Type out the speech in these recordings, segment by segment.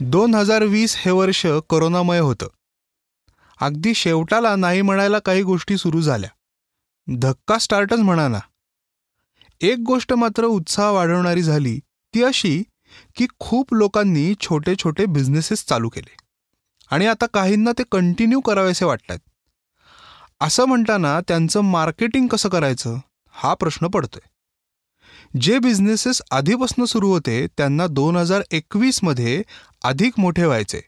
दोन हजार वीस हे वर्ष करोनामय होतं. अगदी शेवटाला नाही म्हणायला काही गोष्टी सुरू झाल्या. धक्का स्टार्टच म्हणा ना एक गोष्ट मात्र उत्साह वाढवणारी झाली ती अशी की खूप लोकांनी छोटे छोटे बिझनेसेस चालू केले. आणि आता काहींना ते कंटिन्यू करावेसे वाटतात. असं म्हणताना त्यांचं मार्केटिंग कसं करायचं हा प्रश्न पडतोय. जे बिझनेसेस आधीपासून सुरू होते त्यांना दोन हजार एकवीसमध्ये अधिक मोठे व्हायचे.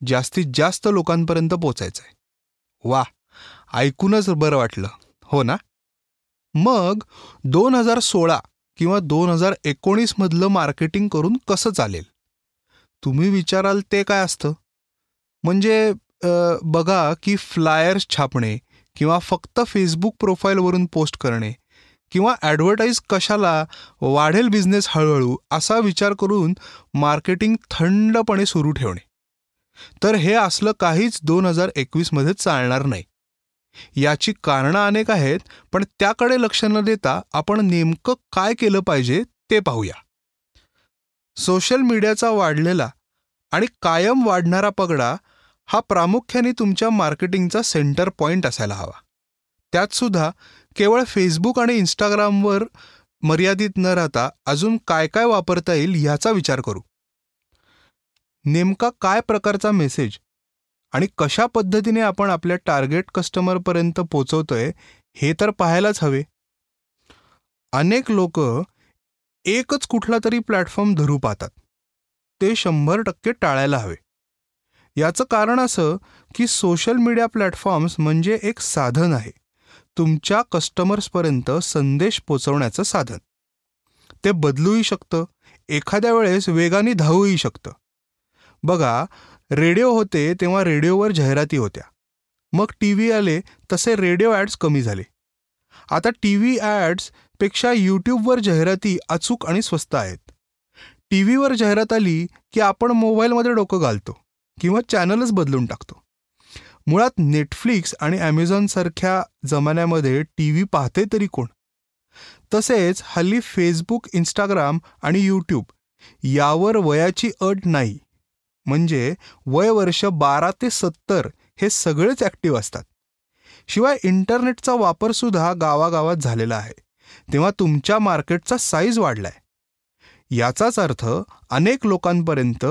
जास्तीत जास्त लोकांपर्यंत पोचायचे. वा ऐकूनच बरं वाटलं. हो ना? मग दोन हजार सोळा किंवा दोन हजार एकोणीसमधलं मार्केटिंग करून कसं चालेल? तुम्ही विचाराल ते काय असतं? म्हणजे बघा की फ्लायर्स छापणे किंवा फक्त फेसबुक प्रोफाईलवरून पोस्ट करणे किंवा ॲडव्हर्टाईज कशाला वाढेल बिझनेस हळूहळू असा विचार करून मार्केटिंग थंडपणे सुरू ठेवणे. तर हे असलं काहीच दोन हजार एकवीसमध्ये चालणार नाही. याची कारणं अनेक आहेत पण त्याकडे लक्ष न देता आपण नेमकं काय केलं पाहिजे ते पाहूया. सोशल मीडियाचा वाढलेला आणि कायम वाढणारा पगडा हा प्रामुख्याने तुमच्या मार्केटिंगचा सेंटर पॉईंट असायला हवा. त्यात सुद्धा केवळ फेसबुक आणि इंस्टाग्रामवर मर्यादित न राहता अजून काय काय वापरता येईल ह्याचा विचार करू. नेमका काय प्रकारचा मेसेज आणि कशा पद्धतीने आपण आपल्या टार्गेट कस्टमरपर्यंत पोचवतोय हे तर पाहायलाच हवे. अनेक लोक एकच कुठला तरी प्लॅटफॉर्म धरू पाहतात. ते शंभर टक्के टाळायला हवे. याचं कारण असं की सोशल मीडिया प्लॅटफॉर्म्स म्हणजे एक साधन आहे. तुमच्या कस्टमर्सपर्यंत संदेश पोचवण्याचं साधन. ते बदलूही शकतं. एखाद्या वेळेस वेगाने धावूही शकतं. बघा रेडिओ होते तेव्हा रेडिओवर जाहिराती होत्या. मग टी व्ही आले तसे रेडिओ ॲड्स कमी झाले. आता टी व्ही ॲड्सपेक्षा यूट्यूबवर जाहिराती अचूक आणि स्वस्त आहेत. टी व्हीवर जाहिरात आली की आपण मोबाईलमध्ये डोकं घालतो किंवा चॅनलच बदलून टाकतो. मुळात नेटफ्लिक्स आणि ॲमेझॉनसारख्या जमान्यामध्ये टी व्ही पाहते तरी कोण? तसेच हल्ली फेसबुक इंस्टाग्राम आणि यूट्यूब यावर वयाची अट नाही. म्हणजे वय वर्ष बारा ते सत्तर हे सगळेच ॲक्टिव्ह असतात. शिवाय इंटरनेटचा वापरसुद्धा गावागावात झालेला आहे. तेव्हा तुमच्या मार्केटचा साईज वाढलाय. याचाच अर्थ अनेक लोकांपर्यंत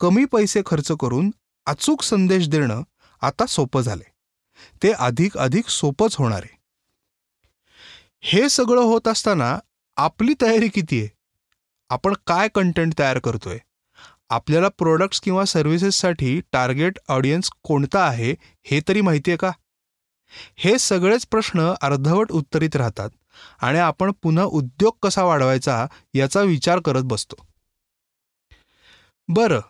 कमी पैसे खर्च करून अचूक संदेश देणं आता सोपं झालंय. ते अधिक अधिक सोपंच होणार आहे. हे सगळं होत असताना आपली तयारी किती आहे? आपण काय कंटेंट तयार करतोय? आपल्याला प्रोडक्ट्स किंवा सर्व्हिसेससाठी टार्गेट ऑडियन्स कोणता आहे हे तरी माहिती आहे का? हे सगळेच प्रश्न अर्धवट उत्तरित राहतात आणि आपण पुन्हा उद्योग कसा वाढवायचा याचा विचार करत बसतो. बरं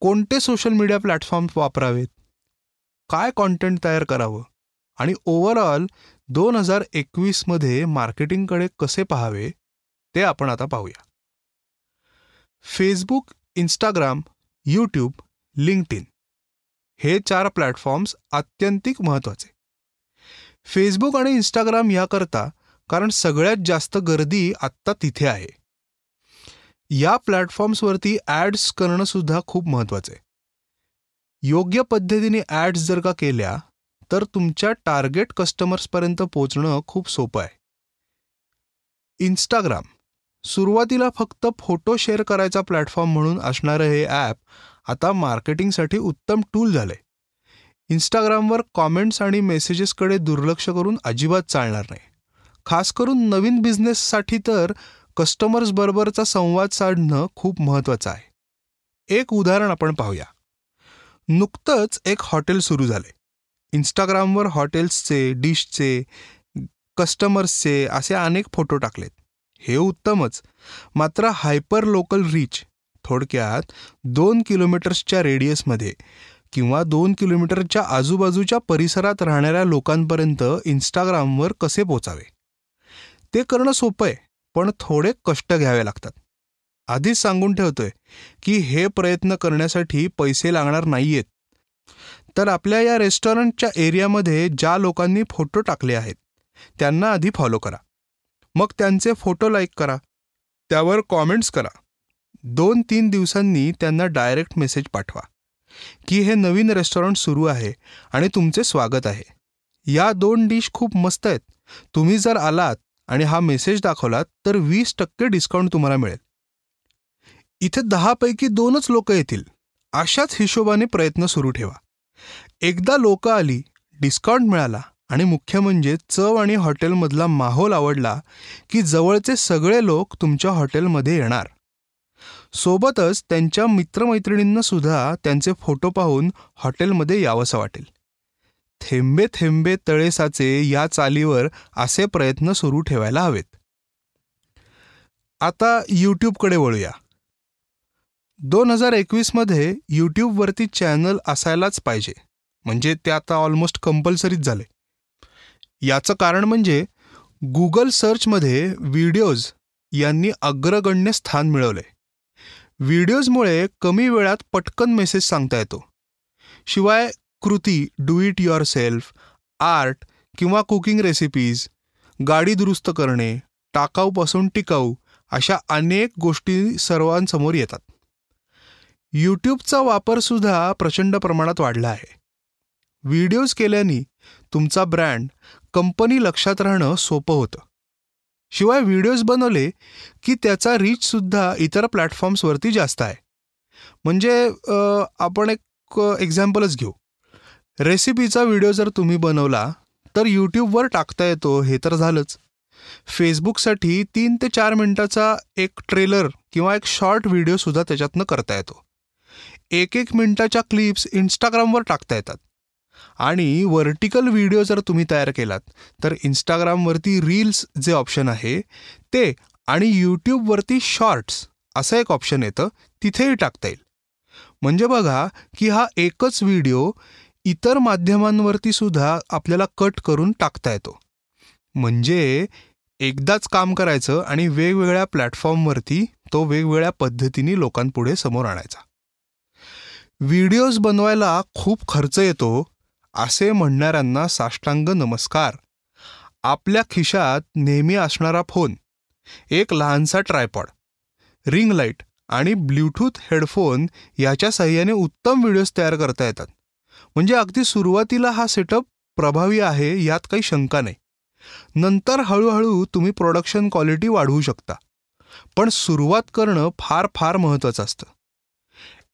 कोणते सोशल मीडिया प्लॅटफॉर्म वापरावेत? काय कॉन्टेंट तयार करावं? आणि ओव्हरऑल दोन हजार एकवीसमध्ये मार्केटिंगकडे कसे पाहावे? ते आपण आता पाहूया. Facebook Instagram YouTube LinkedIn हे चार प्लॅटफॉर्म्स अत्यंतिक महत्त्वाचे फेसबुक आणि इंस्टाग्राम याकरता कारण सगळ्यात जास्त गर्दी आत्ता तिथे आहे. या प्लॅटफॉर्म्सवरती ॲड्स करणं सुद्धा खूप महत्त्वाचं आहे योग्य पद्धतीने ॲड्स जर का केल्या तर तुमच्या टार्गेट कस्टमर्सपर्यंत पोचणं खूप सोपं आहे. इंस्टाग्राम सुरुवातीला फक्त फोटो शेअर करायचा प्लॅटफॉर्म म्हणून असणारं हे ॲप आता मार्केटिंगसाठी उत्तम टूल झालंय. इंस्टाग्रामवर कॉमेंट्स आणि मेसेजेसकडे दुर्लक्ष करून अजिबात चालणार नाही. खास करून नवीन बिझनेससाठी तर कस्टमर्सबरोबरचा संवाद साधणं खूप महत्त्वाचं आहे. एक उदाहरण आपण पाहूया. नुकतंच एक हॉटेल सुरू झाले इंस्टाग्रामवर हॉटेल्सचे डिशचे कस्टमर्सचे असे अनेक फोटो टाकलेत. हे उत्तमच. मात्र हायपर लोकल रीच थोडक्यात दोन किलोमीटर्सच्या रेडियसमध्ये किंवा दोन किलोमीटरच्या आजूबाजूच्या परिसरात राहणाऱ्या लोकांपर्यंत इंस्टाग्रामवर कसे पोचावे? ते करणं सोपं आहे पण थोडे कष्ट घ्यावे लागतात. आधीच सांगून ठेवतोय की हे प्रयत्न करण्यासाठी पैसे लागणार नाहीयेत. तर आपल्या या रेस्टॉरंटच्या एरियामध्ये ज्या लोकांनी फोटो टाकले आहेत त्यांना आधी फॉलो करा. मग त्यांचे फोटो लाईक करा. त्यावर कॉमेंट्स करा. दोन तीन दिवसांनी त्यांना डायरेक्ट मेसेज पाठवा की हे नवीन रेस्टॉरंट सुरू आहे आणि तुमचे स्वागत आहे. या दोन डिश खूप मस्त आहेत. तुम्ही जर आलात आणि हा मेसेज दाखवलात तर वीस टक्के डिस्काउंट तुम्हाला मिळेल. इथे दहापैकी दोनच लोक येतील. अशाच हिशोबाने प्रयत्न सुरू ठेवा. एकदा लोक आली डिस्काउंट मिळाला आणि मुख्य म्हणजे चव आणि हॉटेलमधला माहोल आवडला की जवळचे सगळे लोक तुमच्या हॉटेलमध्ये येणार. सोबतच त्यांच्या मित्रमैत्रिणींना सुद्धा त्यांचे फोटो पाहून हॉटेलमध्ये यावंसं वाटेल. थेंबे थेंबे तळेसाचे या चालीवर असे प्रयत्न सुरू ठेवायला हवेत. आता यूट्यूबकडे वळूया. दोन हजार एकवीसमध्ये यूट्यूबवरती चॅनल असायलाच पाहिजे. म्हणजे ते आता ऑलमोस्ट कंपल्सरीच झाले. याचं कारण म्हणजे गुगल सर्चमध्ये व्हिडिओज यांनी अग्रगण्य स्थान मिळवले. व्हिडिओजमुळे कमी वेळात पटकन मेसेज सांगता येतो. शिवाय कृती do it yourself art किंवा कुकिंग रेसिपीज गाडी दुरुस्त करणे टाकाऊपासून टिकाऊ अशा अनेक गोष्टी सर्वांसमोर येतात. यूट्यूबचा वापरसुद्धा प्रचंड प्रमाणात वाढला आहे. व्हिडिओज केल्याने तुमचा ब्रँड कंपनी लक्षात राहणं सोपं होतं. शिवाय व्हिडिओज बनवले की त्याचा रीचसुद्धा इतर प्लॅटफॉर्म्सवरती जास्त आहे. म्हणजे आपण एक एक्झाम्पलच घेऊ. रेसिपीचा व्हिडिओ जर तुम्ही बनवला तर यूट्यूबवर टाकता येतो हे तर झालंच. फेसबुकसाठी तीन ते चार मिनिटाचा एक ट्रेलर किंवा एक शॉर्ट व्हिडिओसुद्धा त्याच्यातनं करता येतो. एक एक मिनिटाच्या क्लिप्स इंस्टाग्रामवर टाकता येतात. आणि व्हर्टिकल व्हिडिओ जर तुम्ही तयार केलात तर इंस्टाग्रामवरती रील्स जे ऑप्शन आहे ते आणि यूट्यूबवरती शॉर्ट्स असं एक ऑप्शन येतं तिथेही टाकता येईल. म्हणजे बघा की हा एकच व्हिडिओ इतर माध्यमांवरती सुद्धा आपल्याला कट करून टाकता येतो. म्हणजे एकदाच काम करायचं आणि वेगवेगळ्या प्लॅटफॉर्मवरती तो वेगवेगळ्या पद्धतीने लोकांपुढे समोर आणायचा. व्हिडिओज बनवायला खूप खर्च येतो असे म्हणणाऱ्यांना साष्टांग नमस्कार. आपल्या खिशात नेहमी असणारा फोन एक लहानसा ट्रायपॉड रिंग लाइट आणि ब्ल्यूटूथ हेडफोन याच्या सहाय्याने उत्तम व्हिडिओज तयार करता येतात. म्हणजे अगदी सुरुवातीला हा सेटअप प्रभावी आहे यात काही शंका नाही. नंतर हळूहळू तुम्ही प्रोडक्शन क्वालिटी वाढवू शकता. पण सुरुवात करणं फार फार महत्त्वाचं असतं.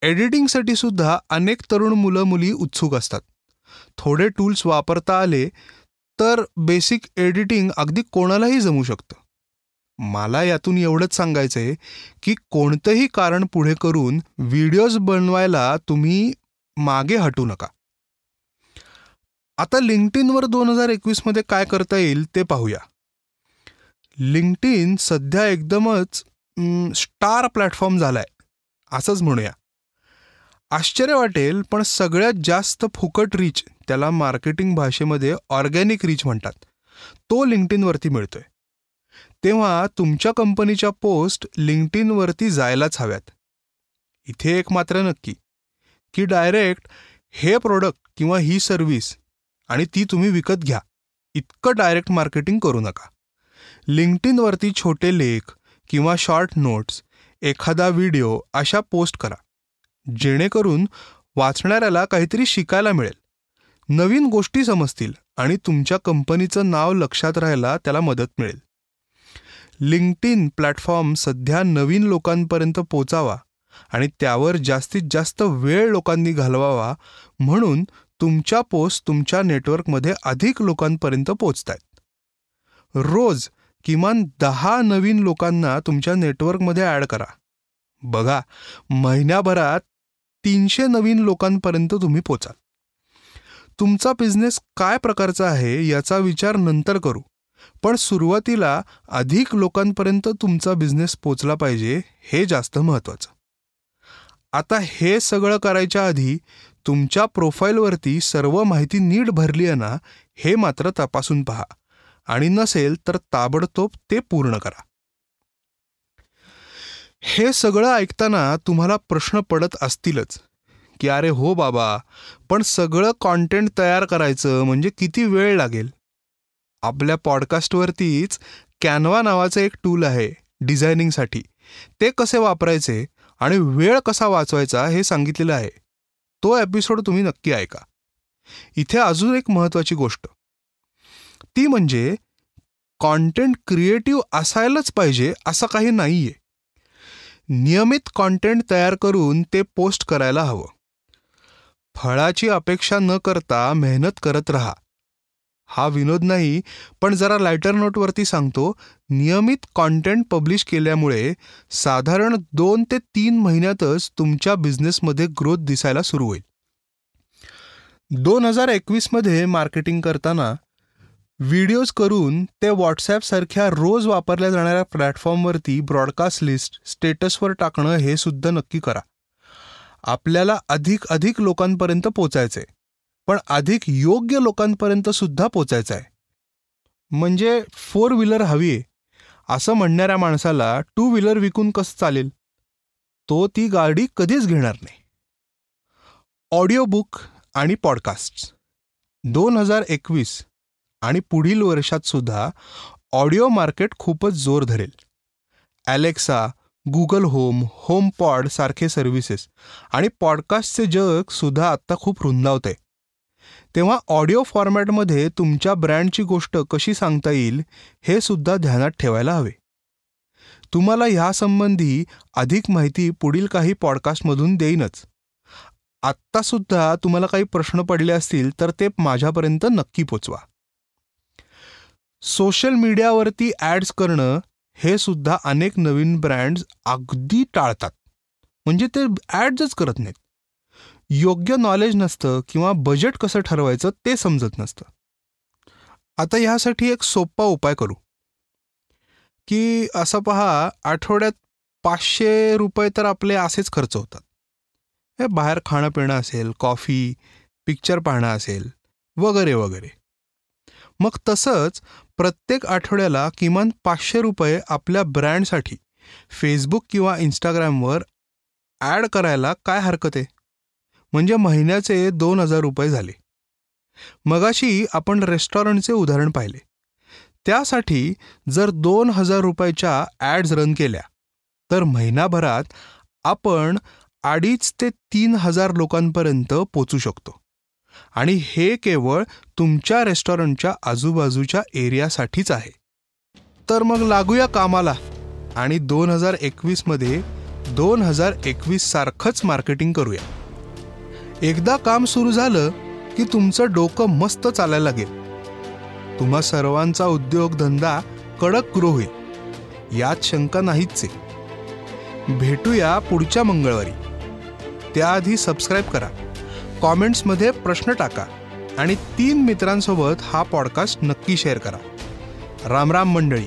एडिटिंगसाठी सुद्धा अनेक तरुण मुलं मुली उत्सुक असतात. थोडे टूल्स वापरता आले तर बेसिक एडिटिंग अगदी कोणालाही जमू शकतं. मला यातून एवढंच सांगायचं आहे की कोणतंही कारण पुढे करून व्हिडिओज बनवायला तुम्ही मागे हटू नका. आता लिंक्डइनवर दोन हजार एकवीसमध्ये काय करता येईल ते पाहूया. लिंक्डइन सध्या एकदमच स्टार प्लॅटफॉर्म झालाय. असंच म्हणूया. आश्चर्य वाटेल पण सगळ्यात जास्त फुकट रीच त्याला मार्केटिंग भाषेमध्ये ऑर्गॅनिक रीच म्हणतात. तो लिंक्डइनवरती मिळतोय. तेव्हा तुमच्या कंपनीच्या पोस्ट लिंक्डइनवरती जायलाच हव्यात. इथे एक मात्र नक्की की डायरेक्ट हे प्रोडक्ट किंवा ही सर्व्हिस आणि ती तुम्ही विकत घ्या. इतकं डायरेक्ट मार्केटिंग करू नका. लिंक्डइनवरती छोटे लेख किंवा शॉर्ट नोट्स एखादा व्हिडिओ अशा पोस्ट करा. जेणेकरून वाचणाऱ्याला काहीतरी शिकायला मिळेल. नवीन गोष्टी समजतील आणि तुमच्या कंपनीचं नाव लक्षात राहायला त्याला मदत मिळेल. लिंक्डइन प्लॅटफॉर्म सध्या नवीन लोकांपर्यंत पोचावा आणि त्यावर जास्तीत जास्त वेळ लोकांनी घालवावा म्हणून तुमच्या पोस्ट तुमच्या नेटवर्कमध्ये अधिक लोकांपर्यंत पोचत आहेत रोज किमान दहा नवीन लोकांना तुमच्या नेटवर्कमध्ये ॲड करा. बघा महिन्याभरात तीनशे नवीन लोकांपर्यंत तुम्ही पोचाल. तुमचा बिझनेस काय प्रकारचा आहे याचा विचार नंतर करू. पण सुरुवातीला अधिक लोकांपर्यंत तुमचा बिझनेस पोचला पाहिजे हे जास्त महत्त्वाचं. आता हे सगळं करायच्या आधी तुमच्या प्रोफाईलवरती सर्व माहिती नीट भरली आहे ना हे मात्र तपासून पहा. आणि नसेल तर ताबडतोब ते पूर्ण करा. हे सगळं ऐकताना तुम्हाला प्रश्न पडत असतीलच की अरे हो बाबा पण सगळं कॉन्टेंट तयार करायचं म्हणजे किती वेळ लागेल? आपल्या पॉडकास्टवरतीच कॅनवा नावाचं एक टूल आहे डिझायनिंगसाठी ते कसे वापरायचे आणि वेळ कसा वाचवायचा हे सांगितलेलं आहे. तो एपिसोड तुम्ही नक्की ऐका. इथे अजून एक महत्त्वाची गोष्ट. ती म्हणजे कॉन्टेंट क्रिएटिव्ह असायलाच पाहिजे असं काही नाहीये. नियमित कॉन्टेंट तयार करून ते पोस्ट करायला हवं. फळाची अपेक्षा न करता मेहनत करत राहा. हा विनोद नाही पण जरा लायटर नोटवरती सांगतो. नियमित कॉन्टेंट पब्लिश केल्यामुळे साधारण दोन ते तीन महिन्यातच तुमच्या बिझनेसमध्ये ग्रोथ दिसायला सुरू होईल. दोन हजार एकवीसमध्ये मार्केटिंग करताना व्हिडिओज करून ते व्हॉट्सॲपसारख्या रोज वापरल्या जाणाऱ्या प्लॅटफॉर्मवरती ब्रॉडकास्ट लिस्ट स्टेटसवर टाकणं हे सुद्धा नक्की करा. आपल्याला अधिक अधिक लोकांपर्यंत पोचायचंय. पण अधिक योग्य लोकांपर्यंत सुद्धा पोचायचं आहे म्हणजे फोर व्हीलर हवी आहे असं म्हणणाऱ्या माणसाला टू व्हीलर विकून कसं चालेल? तो ती गाडी कधीच घेणार नाही. ऑडिओ बुक आणि पॉडकास्ट दोन हजार एकवीस आणि पुढील वर्षात सुद्धा ऑडिओ मार्केट खूपच जोर धरेल. Alexa Google Home home pod सारखे सर्व्हिसेस आणि पॉडकास्टचे जग सुद्धा आत्ता खूप रुंदावत. आहे तेव्हा ऑडिओ फॉर्मॅटमध्ये तुमच्या ब्रँडची गोष्ट कशी सांगता येईल हे सुद्धा ध्यानात ठेवायला हवे. तुम्हाला ह्यासंबंधी अधिक माहिती पुढील काही पॉडकास्टमधून देईनच. आत्तासुद्धा तुम्हाला काही प्रश्न पडले असतील तर ते माझ्यापर्यंत नक्की पोचवा. सोशल मीडियावरती ॲड्स करणं हे सुद्धा अनेक नवीन ब्रँड्स अगदी टाळतात. म्हणजे ते ॲड्सच करत नाहीत. योग्य नॉलेज नसतं किंवा बजेट कसं ठरवायचं ते समजत नसतं. आता ह्यासाठी एक सोपा उपाय करू. की असं पहा आठवड्यात पाचशे रुपये तर आपले असेच खर्च होतात. हे बाहेर खाणं पिणं असेल कॉफी पिक्चर पाहणं असेल वगैरे वगैरे. मग तसंच प्रत्येक आठवड्याला किमान पाचशे रुपये आपल्या ब्रँडसाठी फेसबुक किंवा इंस्टाग्रामवर ॲड करायला काय हरकत आहे? म्हणजे महिन्याचे दोन हजार रुपये झाले. मगाशी आपण रेस्टॉरंटचे उदाहरण पाहिले. त्यासाठी जर दोन हजार रुपयाच्या ॲड्स रन केल्या तर महिनाभरात आपण अडीच ते तीन हजार लोकांपर्यंत पोचू शकतो. आणि हे केवळ तुमच्या रेस्टॉरंटच्या आजूबाजूच्या एरियासाठीच आहे. तर मग लागूया कामाला. आणि दोन हजार एकवीसमध्ये दोन हजार एकवीस सारखंच मार्केटिंग करूया. एकदा काम सुरू झालं की तुमचं डोकं मस्त चालायला लागेल. तुम्हा सर्वांचा उद्योगधंदा कडक ग्रो होईल. यात शंका नाहीच आहे. भेटूया पुढच्या मंगळवारी. त्याआधी सबस्क्राईब करा. कॉमेंट्समध्ये प्रश्न टाका आणि तीन मित्रांसोबत हा पॉडकास्ट नक्की शेअर करा. रामराम मंडळी.